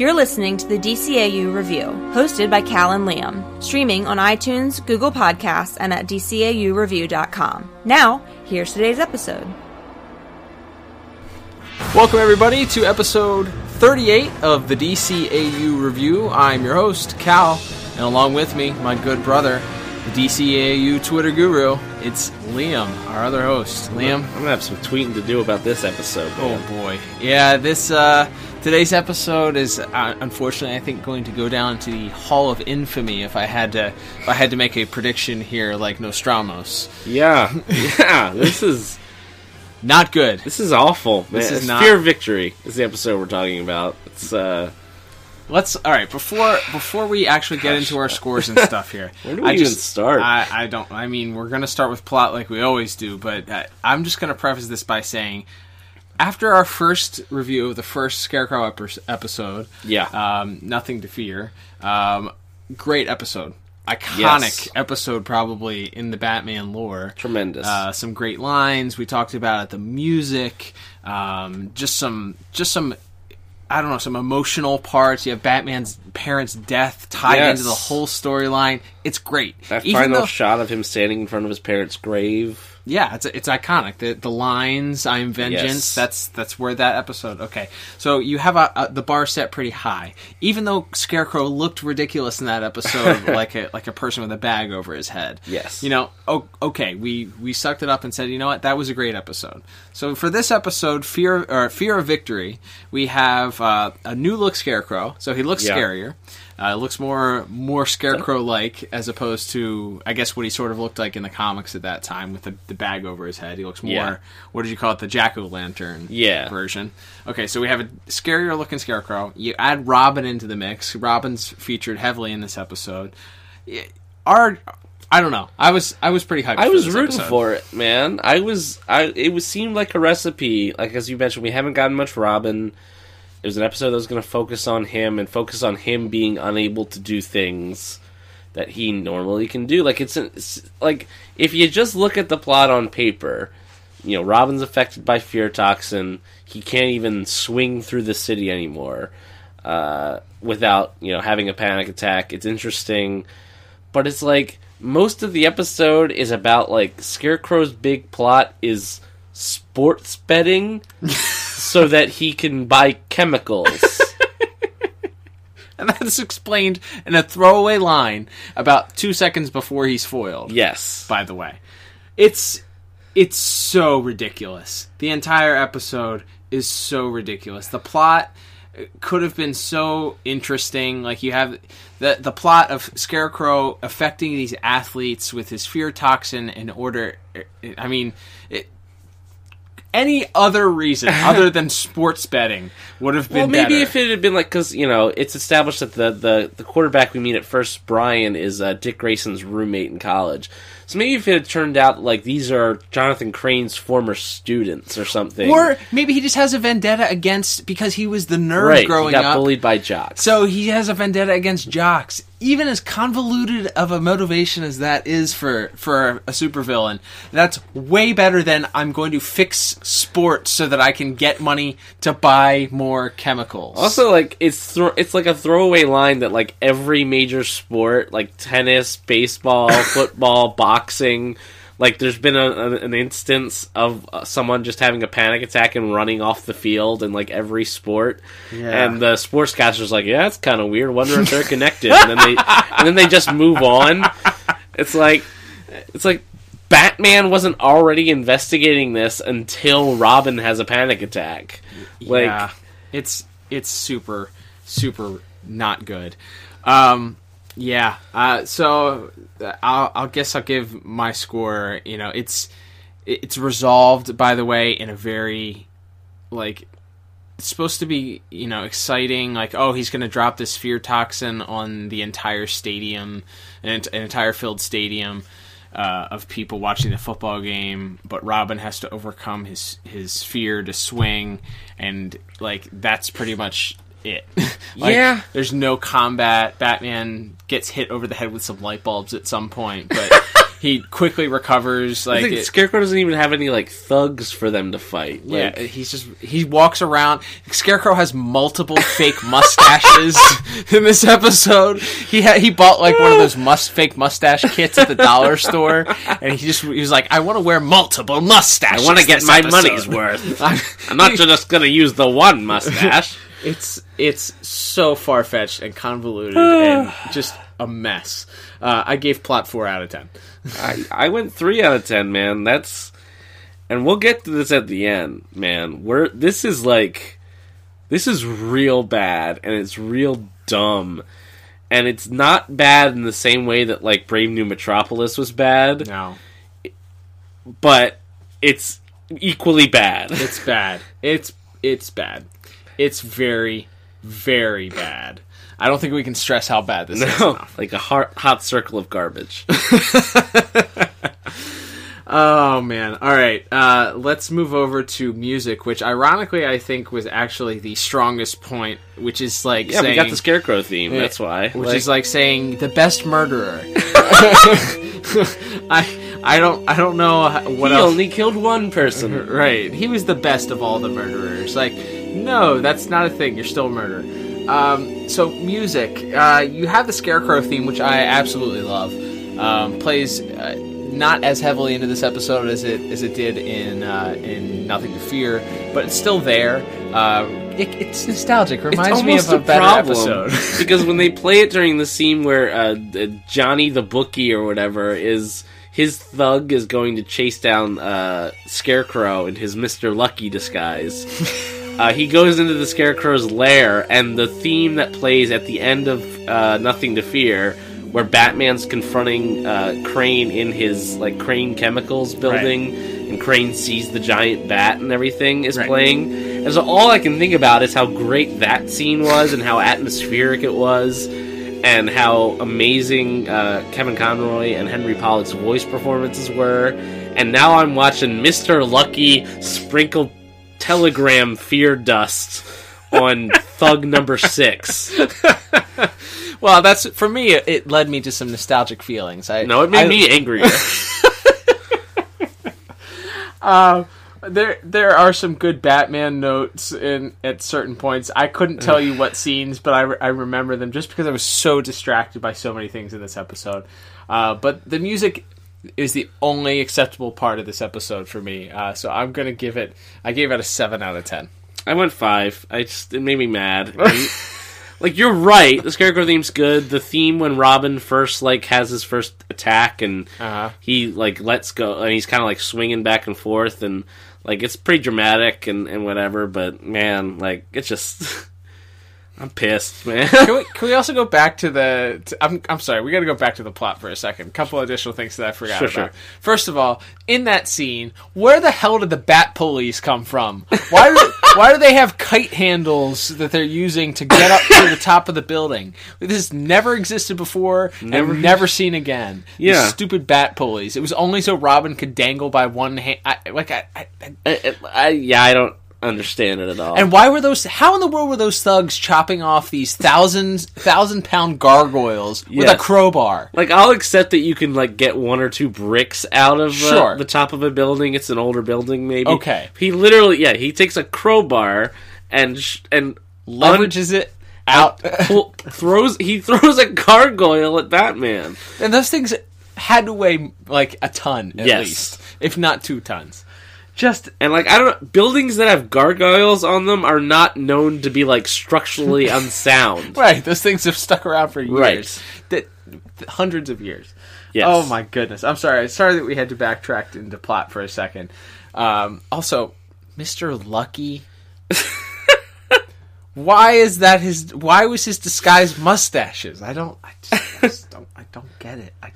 You're listening to the DCAU Review, hosted by Cal and Liam, streaming on iTunes, Google Podcasts, and at DCAUReview.com. Now, here's today's episode. Welcome, everybody, to episode 38 of the DCAU Review. I'm your host, Cal, and along with me, my good brother, the DCAU Twitter guru, it's Liam, our other host. Liam? I'm gonna have some tweeting to do about this episode. Oh boy. Yeah, this, uh, today's episode is, uh, unfortunately, I think going to go down to the Hall of Infamy if I had to, if I had to make a prediction here like Nostradamus. Yeah, yeah. This is Not good. this is awful. Man. This is not- Fear of Victory is the episode we're talking about. It's uh, Let's all right before before we actually get into our scores and stuff here. Where do we I even just, start? I, I don't. I mean, we're gonna start with plot like we always do, but uh, I'm just gonna preface this by saying, after our first review of the first Scarecrow epi- episode, Yeah. um, nothing to fear. Um, great episode, iconic Yes. episode, probably in the Batman lore. tremendous. Uh, some great lines we talked about it, the music, um, just some, just some, I don't know, some emotional parts. You have Batman's parents' death tied Yes. into the whole storyline. It's great. that Even final though- shot of him standing in front of his parents' grave. Yeah, it's it's iconic. The the lines "I am vengeance." Yes. That's that's where that episode. Okay, so you have a, a, the bar set pretty high. Even though Scarecrow looked ridiculous in that episode, like a like a person with a bag over his head. Yes. you know. Oh, okay, we we sucked it up and said, you know what, that was a great episode. So for this episode, fear or fear of victory, we have uh, a new look Scarecrow. So he looks Yeah. scarier. Uh, looks more more scarecrow like as opposed to I guess what he sort of looked like in the comics at that time with the, the bag over his head. He looks more Yeah. what did you call it the jack o' lantern Yeah. version. Okay, so we have a scarier looking scarecrow. You add Robin into the mix. Robin's featured heavily in this episode. Our I don't know. I was I was pretty hyped. I was rooting episode. for it, man. I was. I it was seemed like a recipe. Like as you mentioned, we haven't gotten much Robin. It was an episode that was going to focus on him and focus on him being unable to do things that he normally can do. Like it's, it's like if you just look at the plot on paper, you know, Robin's affected by fear toxin. He can't even swing through the city anymore uh, without you know having a panic attack. It's interesting, but it's like most of the episode is about like Scarecrow's big plot is sports betting so that he can buy chemicals. And that's explained in a throwaway line about two seconds before he's foiled. yes. by the way. It's it's so ridiculous. The entire episode is so ridiculous. The plot could have been so interesting. Like you have the the plot of Scarecrow affecting these athletes with his fear toxin in order. I mean, it, any other reason other than sports betting would have been Well, maybe better. if it had been like because you know it's established that the, the the quarterback we meet at first, Brian, is uh, Dick Grayson's roommate in college. So maybe if it had turned out like these are Jonathan Crane's former students or something, or maybe he just has a vendetta against because he was the nerd right, growing up. bullied by jocks. So he has a vendetta against jocks. Even as convoluted of a motivation as that is for for a supervillain, that's way better than I'm going to fix sports so that I can get money to buy more chemicals. Also, like it's thro- it's like a throwaway line that like every major sport, like tennis, baseball, football, boxing, like there's been a, an instance of uh, someone just having a panic attack and running off the field in like every sport, Yeah. and the sportscaster's like, "Yeah, it's kind of weird. Wonder if they're connected." and then they and then they just move on. It's like it's like. Batman wasn't already investigating this until Robin has a panic attack. Like, yeah, it's it's super super not good. Um, yeah. Uh, so I'll, I'll guess I'll give my score. You know, it's it's resolved by the way in a very like it's supposed to be you know exciting like oh he's going to drop this fear toxin on the entire stadium an, an entire filled stadium uh, of people watching the football game but robin has to overcome his his fear to swing and like that's pretty much it Like, Yeah. there's no combat batman gets hit over the head with some light bulbs at some point but he quickly recovers. I Like think it- Scarecrow doesn't even have any like thugs for them to fight. yeah, he's just he walks around. Scarecrow has multiple fake mustaches in this episode. He had he bought like one of those must fake mustache kits at the dollar store, and he just he was like, I want to wear multiple mustaches. I want to get my episode." money's worth. I'm not just going to use the one mustache. It's it's so far fetched and convoluted and just a mess. Uh, I gave plot four out of ten. I, I went three out of ten, man. That's and we'll get to this at the end, man. We're this is like this is real bad and it's real dumb. And it's not bad in the same way that like Brave New Metropolis was bad, No, but it's equally bad. it's bad. It's it's bad. It's very very bad. I don't think we can stress how bad this is. No, enough. like a hot, hot circle of garbage. Oh man! All right, uh, let's move over to music, which ironically I think was actually the strongest point, which is like Yeah, saying, we got the scarecrow theme. That's why. which Like, is like saying the best murderer. I I don't I don't know what he else. only killed one person. Right, he was the best of all the murderers. Like, no, that's not a thing. You're still a murderer. Um, so music, uh, you have the Scarecrow theme, which I absolutely love. Um, plays uh, not as heavily into this episode as it as it did in uh, in Nothing to Fear, but it's still there. Uh, it, it's nostalgic. Reminds me of a, better episode. because when they play it during the scene where uh, Johnny the bookie or whatever is his thug is going to chase down uh, Scarecrow in his Mister Lucky disguise. Uh, he goes into the Scarecrow's lair, and the theme that plays at the end of uh, Nothing to Fear, where Batman's confronting uh, Crane in his like Crane Chemicals building, and Crane sees the giant bat and everything, is Right. playing. And so all I can think about is how great that scene was, and how atmospheric it was, and how amazing uh, Kevin Conroy and Henry Polic's voice performances were. And now I'm watching Mr. Lucky sprinkle telegram fear dust on thug number six. well, that's for me. It, it led me to some nostalgic feelings. I No, it made I- me angrier. Um, there there are some good Batman notes in at certain points. I couldn't tell you what scenes, but I, re- I remember them just because I was so distracted by so many things in this episode. Uh, but the music is the only acceptable part of this episode for me. Uh, so I'm gonna give it. I gave it a seven out of ten. I went five. I just it made me mad. Like you're right, the Scarecrow theme's good. The theme when Robin first like has his first attack and Uh-huh. he like lets go and he's kind of like swinging back and forth and like it's pretty dramatic and and whatever. But man, like it's just I'm pissed, man. Can we, can we also go back to the? To, I'm I'm sorry, we got to go back to the plot for a second. A couple additional things that I forgot Sure, about. sure. First of all, in that scene, where the hell did the Bat Police come from? Why do why do they have kite handles that they're using to get up to the top of the building? This has never existed before Never. and never seen again. These Yeah. stupid Bat Police. It was only so Robin could dangle by one hand. I, like I, I, I I, I, yeah, I don't understand it at all. and why were those? How in the world were those thugs chopping off these thousands thousand pound gargoyles with a crowbar? Like I'll accept that you can like get one or two bricks out of uh, the top of a building. It's an older building, maybe. Okay. He literally, yeah, he takes a crowbar and sh- and Leverages it out, pull, throws. He throws a gargoyle at Batman. and those things had to weigh like a ton at Yes. least, if not two tons. Just And like I don't buildings that have gargoyles on them are not known to be like structurally unsound. right, those things have stuck around for years, Right. that th- hundreds of years. Yes. Oh my goodness! I'm sorry. Sorry that we had to backtrack into plot for a second. Um, also, Mister Lucky. why is that his? Why was his disguise mustaches? I don't. I just, I just don't. I don't get it. I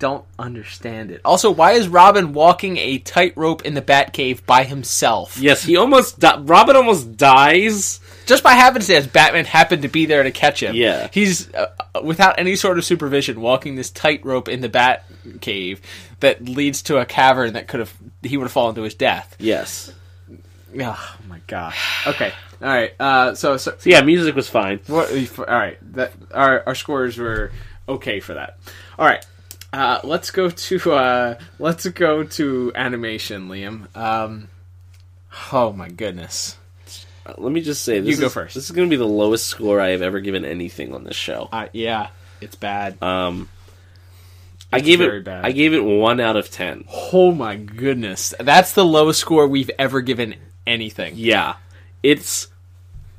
don't understand it. Also, why is Robin walking a tightrope in the Batcave by himself? Yes, he almost di- Robin almost dies. Just by happenstance, Batman happened to be there to catch him. Yeah. he's uh, without any sort of supervision walking this tightrope in the Batcave that leads to a cavern that could have he would have fallen to his death. Yes. Oh my god. Okay. All right. Uh, so so So yeah, music was fine. what? All right. That our our scores were okay for that. All right. Uh, let's go to uh, let's go to animation, Liam. Um, oh my goodness. Uh, Let me just say, this You go is- first. This is going to be the lowest score I have ever given anything on this show. Uh, yeah, it's bad. Um, I gave very it. bad. I gave it one out of ten. oh my goodness, that's the lowest score we've ever given anything. Yeah, it's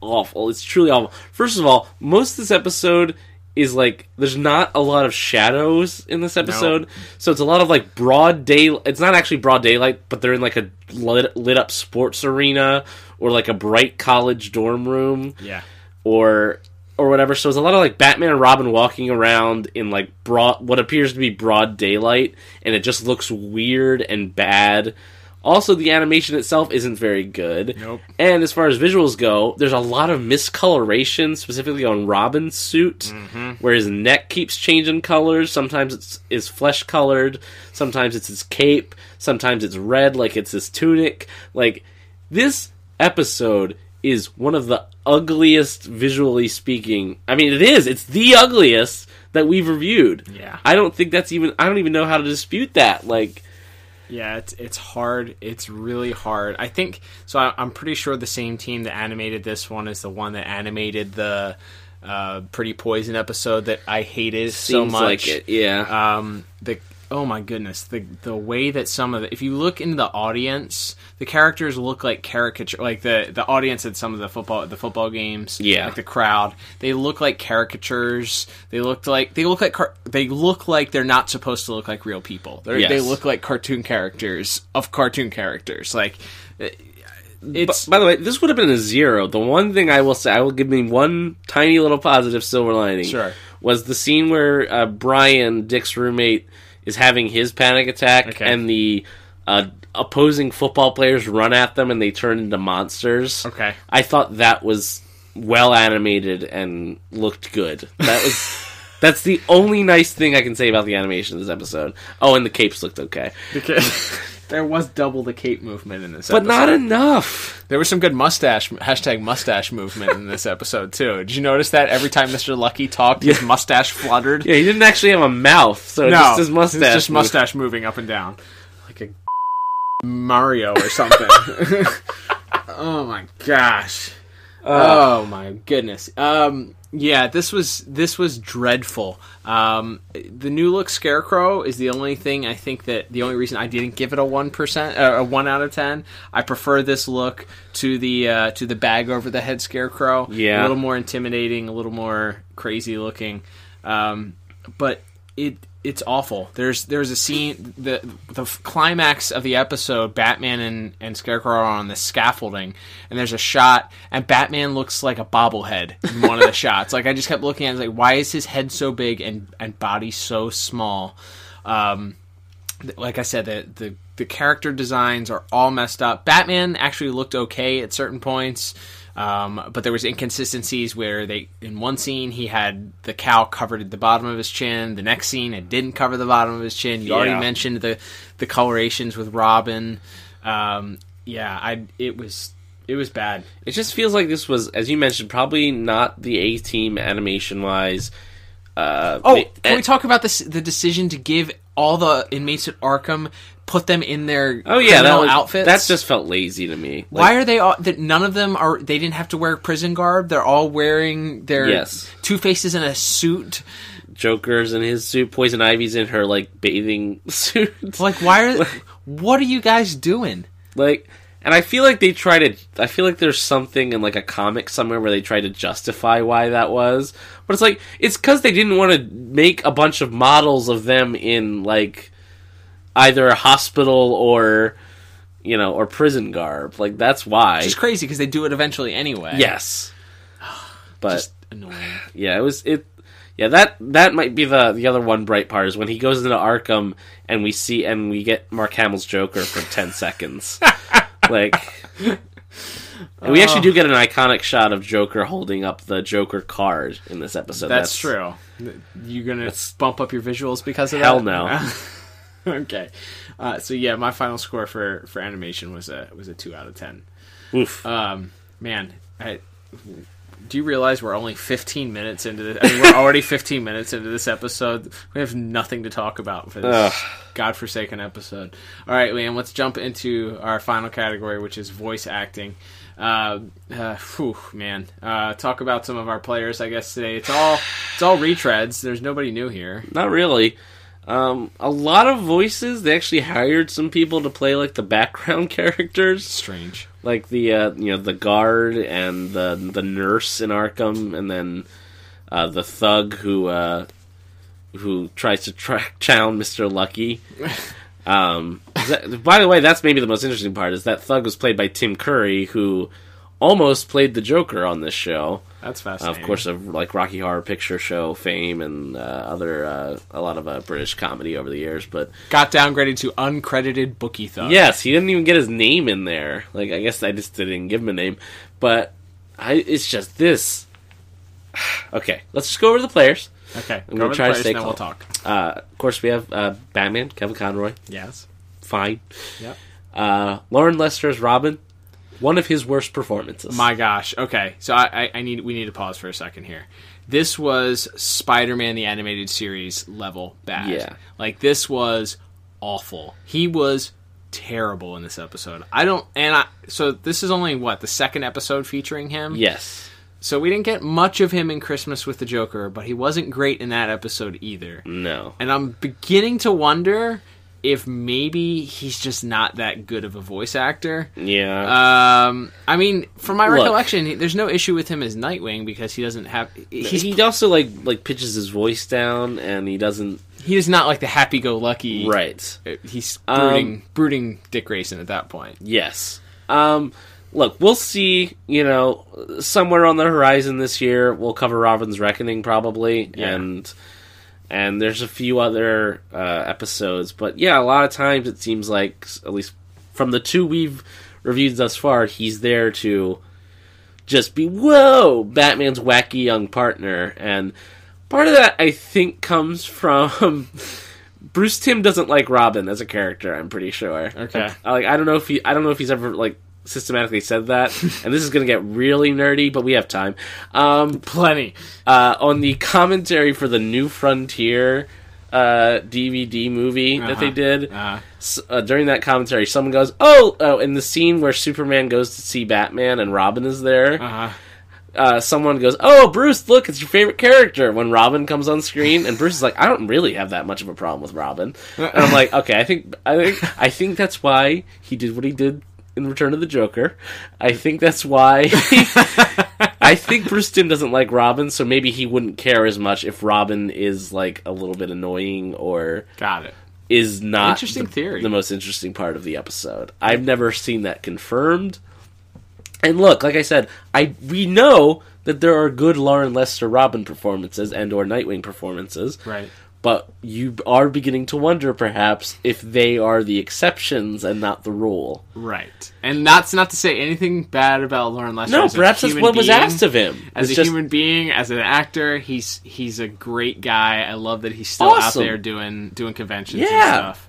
awful. It's truly awful. First of all, most of this episode is like there's not a lot of shadows in this episode, so it's a lot of like broad day. It's not actually broad daylight, but they're in like a lit, lit up sports arena or like a bright college dorm room Yeah, or or whatever. So it's a lot of like Batman and Robin walking around in like broad what appears to be broad daylight, and it just looks weird and bad. Also, the animation itself isn't very good. Nope. And as far as visuals go, there's a lot of miscoloration, specifically on Robin's suit, mm-hmm. where his neck keeps changing colors. Sometimes it's is flesh colored, sometimes it's his cape, sometimes it's red, like it's his tunic. Like this episode is one of the ugliest visually speaking. I mean, it is. It's the ugliest that we've reviewed. Yeah. I don't think that's even. I don't even know how to dispute that. Like, yeah, it's it's hard. It's really hard. I think so. I, I'm pretty sure the same team that animated this one is the one that animated the uh, Pretty Poison episode that I hated so much. like it. Yeah. um the oh my goodness the the way that some of the if you look into the audience the characters look like caricature like the the audience at some of the football the football games Yeah. like the crowd they look like caricatures they looked like they look like car- they look like they're not supposed to look like real people Yes. they look like cartoon characters of cartoon characters like it- it's By the way, this would have been a zero. The one thing I will say, I will give me one tiny little positive silver lining. Sure. Was the scene where uh, Brian, Dick's roommate, is having his panic attack, Okay. and the uh, opposing football players run at them and they turn into monsters. okay I thought that was well animated and looked good. That was. That's the only nice thing I can say about the animation of this episode. Oh, and the capes looked okay, because there was double the cape movement in this but episode. not enough. There was some good mustache hashtag mustache movement in this episode too. Did you notice that every time Mr. Lucky talked, his mustache fluttered? Yeah, he didn't actually have a mouth, so no, just his mustache. It's just moved. mustache moving up and down, like a Mario or something. oh my gosh! oh my goodness! Um, yeah, this was this was dreadful. Um, the new look Scarecrow is the only thing I think that the only reason I didn't give it a one percent, uh, a one out of ten. I prefer this look to the uh, to the bag over the head Scarecrow. Yeah. a little more intimidating, a little more crazy looking. Um, but it it's awful. There's there's a scene the the climax of the episode. Batman and and Scarecrow are on the scaffolding, and there's a shot, and Batman looks like a bobblehead in one of the shots. Like I just kept looking at, it, like why is his head so big and and body so small? Um, like I said, the the the character designs are all messed up. Batman actually looked okay at certain points. Um, but there was inconsistencies where they in one scene he had the cowl covered at the bottom of his chin. The next scene it didn't cover the bottom of his chin. You already mentioned the the colorations with Robin. Um, yeah, I it was it was bad. It just feels like this was, as you mentioned, probably not the A team animation wise. Uh, Oh, can we talk about this? The decision to give all the inmates at Arkham put them in their Oh yeah, that was, outfits. That just felt lazy to me. Like, Why are they all? That none of them are. They didn't have to wear prison garb. They're all wearing their Yes. Two Faces in a suit. Joker's in his suit, Poison Ivy's in her like bathing suit. Like, why are? what are you guys doing? like and i feel like they try to i feel like there's something in like a comic somewhere where they try to justify why that was but it's like it's because they didn't want to make a bunch of models of them in like either a hospital or you know or prison garb like that's why It's crazy because they do it eventually anyway. yes but just annoying. yeah, it was it. Yeah, that that might be the the other one bright part is when he goes into Arkham and we see and we get Mark Hamill's Joker for ten seconds. like, we actually do get an iconic shot of Joker holding up the Joker card in this episode. That's, true. You're gonna bump up your visuals because of Hell that? no. okay. Uh, so yeah, my final score for for animation was a was a two out of ten. Oof. Um, man, I, do you realize we're only 15 minutes into this? I mean, we're already 15 minutes into this episode. We have nothing to talk about for this Ugh. godforsaken episode. All right, Liam, let's jump into our final category, which is voice acting. Uh, uh, whew, man. Uh, talk about some of our players, I guess today. It's all it's all retreads. There's nobody new here. Not really. Um, a lot of voices. They actually hired some people to play like the background characters, Strange. Like the uh, you know the guard and the the nurse in Arkham, and then uh, the thug who uh, who tries to track down Mister Lucky. Um, that, by the way, that's maybe the most interesting part is that thug was played by Tim Curry, who almost played the Joker on this show. That's Uh, fascinating. of course, of like Rocky Horror Picture Show fame and uh, other uh, a lot of uh, British comedy over the years. But got downgraded to uncredited bookie thug. yes, he didn't even get his name in there. Like I guess I just didn't give him a name. But I, it's just this. okay, let's just go over the players. Okay. I'm gonna try to stay then we'll calm. talk. Uh, of course, we have uh, Batman, Kevin Conroy, Yes. fine. Yep. Uh, Loren Lester's Robin, one of his worst performances. My gosh. Okay, so I, I, I need we need to pause for a second here. This was Spider-Man the animated series level bad. Yeah. like this was awful. He was terrible in this episode. I don't, and I. So this is only what the second episode featuring him. yes, So we didn't get much of him in Christmas with the Joker, but he wasn't great in that episode either. no, And I'm beginning to wonder if maybe he's just not that good of a voice actor. yeah. Um, I mean, from my Look. recollection, there's no issue with him as Nightwing because he doesn't have. He's, he also like like pitches his voice down, and he doesn't. he is not like the happy-go-lucky. Right. Uh, He's Um, brooding, brooding Dick Grayson at that point. Yes. Um, look, we'll see. You know, somewhere on the horizon this year, we'll cover Robin's Reckoning probably, Yeah. and and there's a few other uh, episodes. But yeah, a lot of times it seems like, at least from the two we've reviewed thus far, he's there to just be whoa, Batman's wacky young partner, and part of that I think comes from. Bruce Timm doesn't like Robin as a character. I'm pretty sure. Okay. Like I don't know if he I don't know if he's ever like systematically said that, and this is gonna get really nerdy, but we have time. Um, Plenty. uh, on the commentary for the New Frontier uh, DVD movie that they Uh-huh. did Uh, s- uh, during that commentary, someone goes, "Oh, oh!" In the scene where Superman goes to see Batman and Robin is there, uh, uh, someone goes, "Oh, Bruce, look, it's your favorite character." When Robin comes on screen, and Bruce is like, "I don't really have that much of a problem with Robin," and I'm like, "Okay, I think, I think, I think that's why he did what he did in Return of the Joker. I think that's why." I think Bruce Timm doesn't like Robin, so maybe he wouldn't care as much if Robin is like a little bit annoying or got it. is not Interesting the, theory. the most interesting part of the episode. I've never seen that confirmed. And look, like I said, I we know that there are good Loren Lester Robin performances and or Nightwing performances, Right. But you are beginning to wonder perhaps if they are the exceptions and not the rule. Right. And that's not to say anything bad about Loren Lester. No, perhaps that's what was asked of him. As It's a just- human being, as an actor, he's he's a great guy. I love that he's still out there doing doing conventions Yeah. and stuff.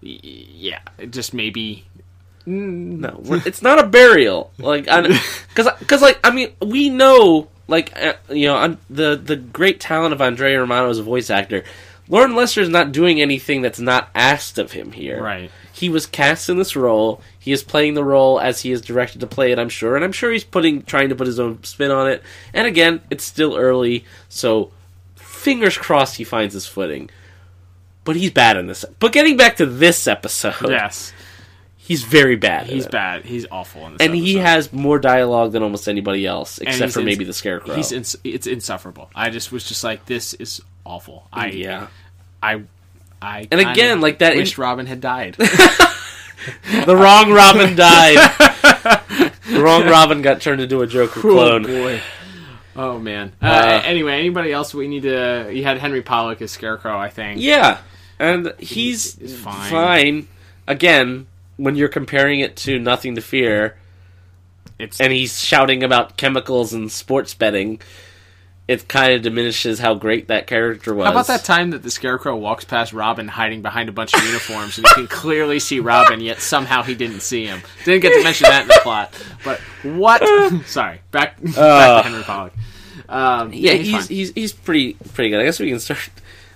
Yeah, just maybe mm. No, it's not a burial. Like, because, because, like, I mean, we know, like, uh, you know, on the the great talent of Andrea Romano as a voice actor. Loren Lester is not doing anything that's not asked of him here. Right. He was cast in this role. He is playing the role as he is directed to play it. I'm sure, and I'm sure he's putting trying to put his own spin on it. And again, it's still early, so fingers crossed he finds his footing. But he's bad in this. But getting back to this episode, yes, he's very bad. he's bad. He's awful in this. and he has more dialogue than almost anybody else, except for ins- maybe the Scarecrow. He's ins- it's insufferable. I just was just like, this is awful. I yeah, I I And again, like that in- Robin had died. the wrong Robin died. the wrong Robin got turned into a Joker clone. boy. Oh man. Uh, Uh, anyway, anybody else we need to? You had Henry Polic as Scarecrow, I think. Yeah, and he's He's fine. fine. Again, when you're comparing it to Nothing to Fear, It's and he's shouting about chemicals and sports betting, it kind of diminishes how great that character was. How about that time that the Scarecrow walks past Robin hiding behind a bunch of uniforms and you can clearly see Robin, yet somehow he didn't see him? Didn't get to mention that in the plot. But what? Sorry, back, back Uh. to Henry Polic. Um, Yeah, he's, he's he's he's pretty pretty good. I guess we can start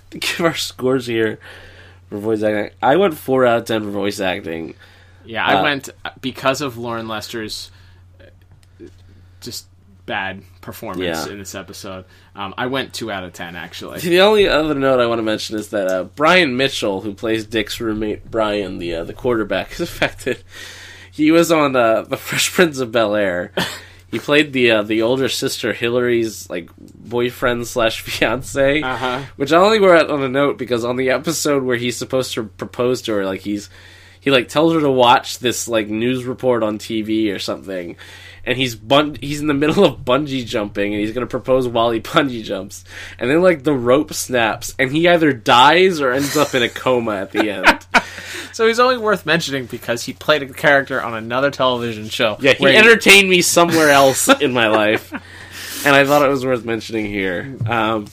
to give our scores here for voice acting. I went four out of ten for voice acting. Yeah, I Uh, went because of Loren Lester's uh, just bad performance Yeah. in this episode. Um, I went two out of ten actually. The only other note I want to mention is that uh, Brian Mitchell, who plays Dick's roommate Brian, the uh, the quarterback, is affected. He was on uh, the Fresh Prince of Bel Air. He played the uh, the older sister Hillary's like boyfriend slash fiance, Uh-huh. which I only wrote on a note because on the episode where he's supposed to propose to her, like he's he like tells her to watch this like news report on TV or something, and he's bun- he's in the middle of bungee jumping and he's gonna propose while he bungee jumps, and then like the rope snaps and he either dies or ends up in a coma at the end. So he's only worth mentioning because he played a character on another television show. Yeah, he entertained me somewhere else in my life, and I thought it was worth mentioning here. Um,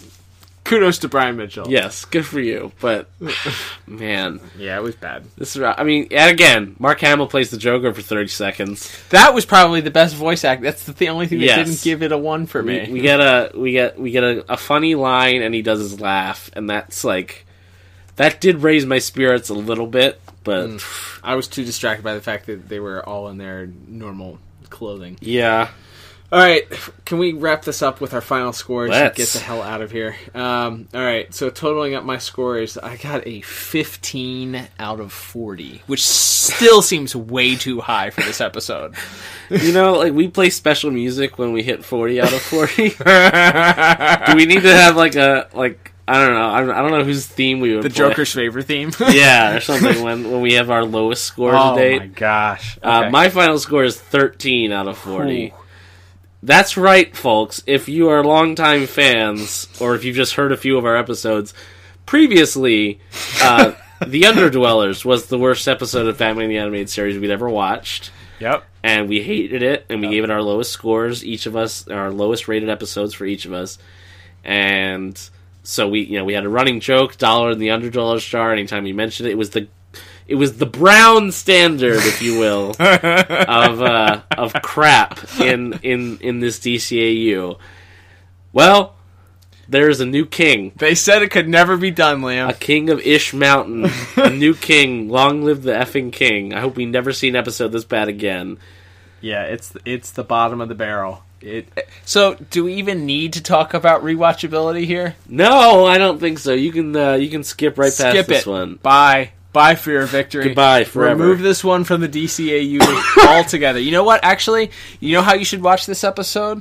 kudos to Brian Mitchell. yes, good for you, but man, yeah, it was bad. this is. I mean, and again, Mark Hamill plays the Joker for thirty seconds. That was probably the best voice act. That's the, the only thing that Yes. didn't give it a one for me. We, we get a we get we get a, a funny line, and he does his laugh, and that's like that did raise my spirits a little bit, but mm. I was too distracted by the fact that they were all in their normal clothing. yeah, All right, can we wrap this up with our final scores and Let's. get the hell out of here? Um, all right, so totaling up my scores, I got a 15 out of 40, which still seems way too high for this episode. you know, like we play special music when we hit forty out of forty. Do we need to have like a like I don't know I don't, know whose theme we would The play. Joker's favorite theme. yeah or something when when we have our lowest score oh to date. Oh my gosh. Uh, my final score is 13 out of 40. Ooh. That's right, folks. If you are longtime fans, or if you've just heard a few of our episodes, previously, uh, The Underdwellers was the worst episode of Batman the Animated Series we'd ever watched. Yep. And we hated it, and we gave it our lowest scores, each of us, our lowest rated episodes for each of us. And so we, you know, we had a running joke, dollar in the Underdweller star. Anytime we mentioned it, it was the it was the brown standard, if you will, of uh, of crap in in in this DCAU. Well, there's a new king, They said it could never be done, Liam. a king of Ish Mountain, a new king. Long live the effing king! I hope we never see an episode this bad again. Yeah, it's it's the bottom of the barrel. It, so, do we even need to talk about rewatchability here? No, I don't think so. You can uh, you can skip right past Skip this one. Bye. Bye for your victory. Goodbye forever. Remove this one from the DCAU altogether. You know what? Actually, you know how you should watch this episode?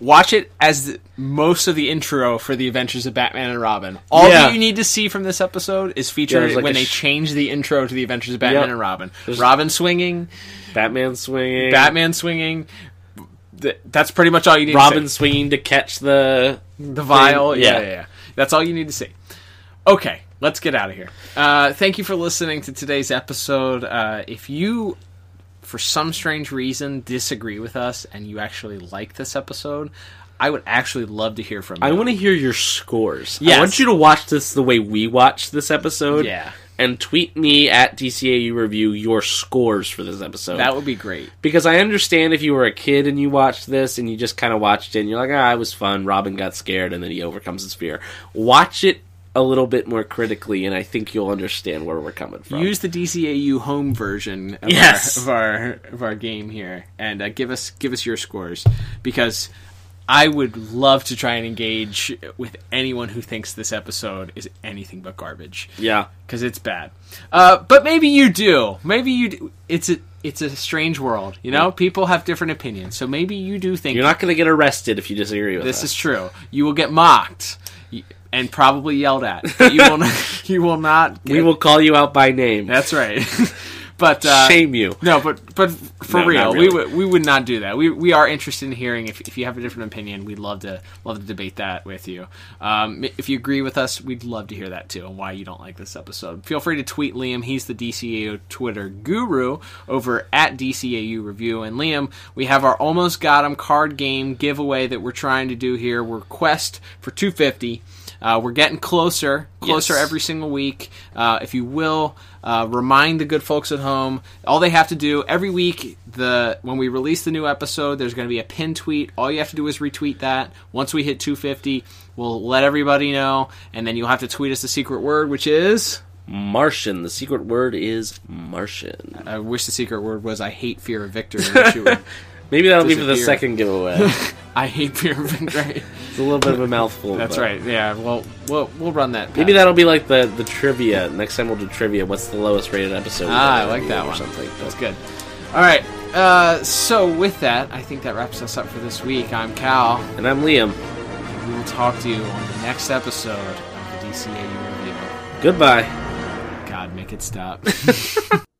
Watch it as the, most of the intro for the Adventures of Batman and Robin. All Yeah. that you need to see from this episode is Yeah, featured there's like when a they change the intro to the Adventures of Batman Yep. and Robin. There's- Robin swinging, Batman swinging, Batman swinging. Th- That's pretty much all you need. Robin to see. swinging to catch the the vial. Yeah. yeah. yeah, yeah. That's all you need to see. Okay, let's get out of here. Uh, thank you for listening to today's episode. Uh, if you, for some strange reason, disagree with us and you actually like this episode, I would actually love to hear from you. I want to hear your scores. Yes. I want you to watch this the way we watched this episode. Yeah. And tweet me at DCAU Review your scores for this episode. That would be great. because I understand if you were a kid and you watched this and you just kind of watched it and you're like, ah, it was fun. Robin got scared and then he overcomes his fear. Watch it a little bit more critically, and I think you'll understand where we're coming from. Use the DCAU home version of, Yes. our, of our of our game here, and uh, give us give us your scores because I would love to try and engage with anyone who thinks this episode is anything but garbage yeah. because it's bad. Uh, but maybe you do. Maybe you. Do. It's a it's a strange world. You know, people have different opinions, so maybe you do think You're not going to get arrested if you disagree with this us. is true. You will get mocked and probably yelled at. But you will not. You will not. we will call you out by name. That's right. but uh, Shame you. No, but but for No, real, not we would we would not do that. We we are interested in hearing if, if you have a different opinion. We'd love to love to debate that with you. Um, if you agree with us, we'd love to hear that too, and why you don't like this episode. Feel free to tweet Liam. He's the DCAU Twitter guru over at DCAU Review. And Liam, we have our Almost Got 'Im card game giveaway that we're trying to do here. We're quest for 250. Uh, we're getting closer, closer Yes. every single week. Uh, if you will, uh, remind the good folks at home. All they have to do every week, the when we release the new episode, there's going to be a pin tweet. All you have to do is retweet that. Once we hit 250, we'll let everybody know, and then you'll have to tweet us the secret word, which is. Martian. The secret word is Martian. I wish the secret word was "I hate fear of victory." I wish it would- Maybe that'll be for the second giveaway. I hate fear of victory. it's a little bit of a mouthful. That's but- right. Yeah. Well, we'll we'll run that. Maybe that'll be like the, the trivia. Next time we'll do trivia. What's the lowest rated episode? Ah, I like that one. Something. That's good. All right. Uh, so with that, I think that wraps us up for this week. I'm Cal. And I'm Liam. We will talk to you on the next episode of the DCAU review. Goodbye. God, make it stop.